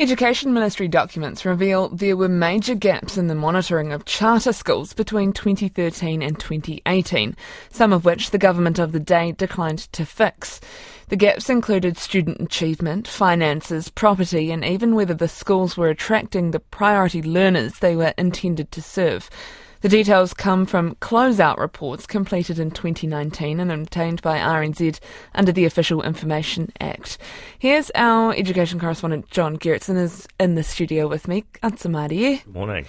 Education Ministry documents reveal there were major gaps in the monitoring of charter schools between 2013 and 2018, some of which the government of the day declined to fix. The gaps included student achievement, finances, property, and even whether the schools were attracting the priority learners they were intended to serve. The details come from closeout reports completed in 2019 and obtained by RNZ under the Official Information Act. Here's our education correspondent John Gerritsen is in the studio with me. Good morning.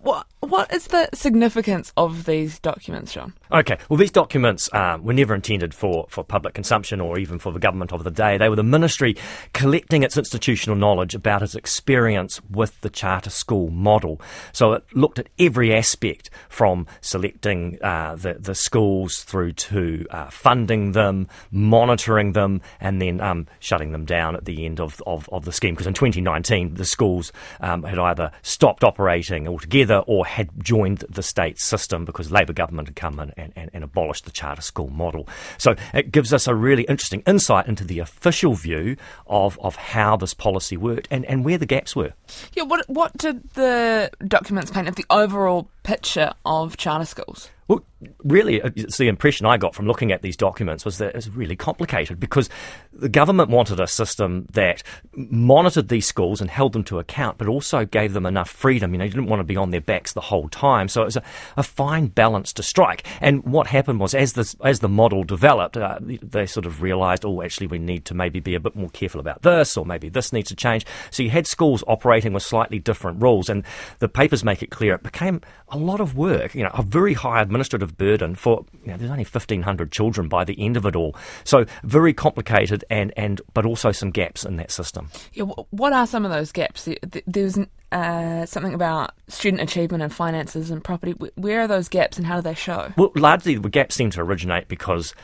What what is the significance of these documents, John? Okay, well, these documents um, were never intended for, for public consumption or even for the government of the day. They were the ministry collecting its institutional knowledge about its experience with the charter school model. So it looked at every aspect from selecting uh, the, the schools through to uh, funding them, monitoring them, and then um, shutting them down at the end of, of, of the scheme. Because in 2019, the schools um, had either stopped operating altogether or had joined the state system because Labor government had come in and, and, and, abolished the charter school model. So it gives us a really interesting insight into the official view of, of how this policy worked and, and where the gaps were. Yeah, what what did the documents paint of the overall picture of charter schools? Well, really, uh, it's the impression I got from looking at these documents was that it's really complicated because the government wanted a system that monitored these schools and held them to account, but also gave them enough freedom. You know, you didn't want to be on their backs the whole time, so it was a, a fine balance to strike. And what happened was, as the as the model developed, uh, they sort of realised, oh, actually, we need to maybe be a bit more careful about this, or maybe this needs to change. So you had schools operating with slightly different rules, and the papers make it clear it became a lot of work. You know, a very high administrative burden for you know, there's only 1,500 children by the end of it all. So very complicated, and, and but also some gaps in that system. Yeah, what are some of those gaps? There's uh, something about student achievement and finances and property. Where are those gaps, and how do they show? Well, largely the gaps seem to originate because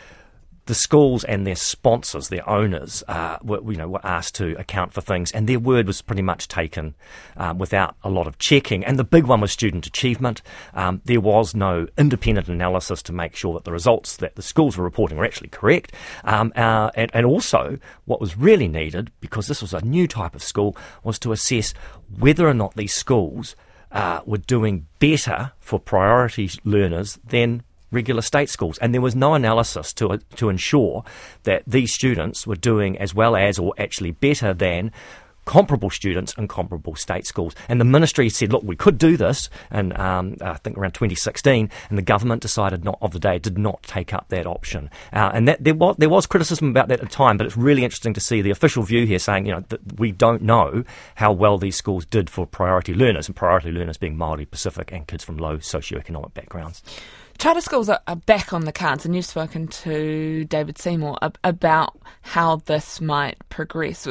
the schools and their sponsors, their owners, uh, were, you know, were asked to account for things, and their word was pretty much taken um, without a lot of checking. And the big one was student achievement. Um, there was no independent analysis to make sure that the results that the schools were reporting were actually correct. Um, uh, and, and also, what was really needed, because this was a new type of school, was to assess whether or not these schools uh, were doing better for priority learners than regular state schools, and there was no analysis to to ensure that these students were doing as well as, or actually better than, comparable students in comparable state schools. And the ministry said, look, we could do this, and um, I think around 2016, and the government decided not of the day did not take up that option. Uh, and that there was there was criticism about that at the time, but it's really interesting to see the official view here saying, you know, that we don't know how well these schools did for priority learners, and priority learners being Maori Pacific and kids from low socioeconomic backgrounds. Charter schools are, are, back on the cards, and you've spoken to David Seymour about how this might progress.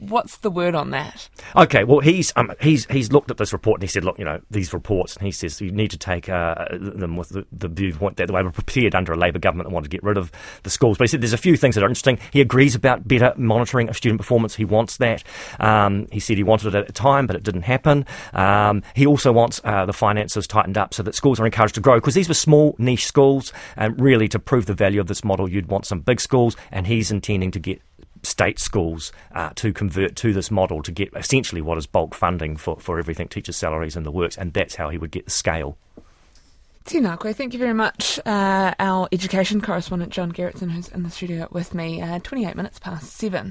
What's the word on that? Okay, well, he's um, he's he's looked at this report and he said, look, you know, these reports, and he says you need to take uh, them with the, the viewpoint that they were prepared under a Labor government that wanted to get rid of the schools. But he said there's a few things that are interesting. He agrees about better monitoring of student performance. He wants that. Um, he said he wanted it at the time, but it didn't happen. Um, he also wants uh, the finances tightened up so that schools are encouraged to grow because these were small niche schools, and really to prove the value of this model, you'd want some big schools, and he's intending to get state schools uh, to convert to this model to get essentially what is bulk funding for, for everything, teachers' salaries and the works, and that's how he would get the scale. Tēnā koe, thank you very much. Uh, our education correspondent, John Gerritsen, who's in the studio with me, uh, 28 minutes past seven.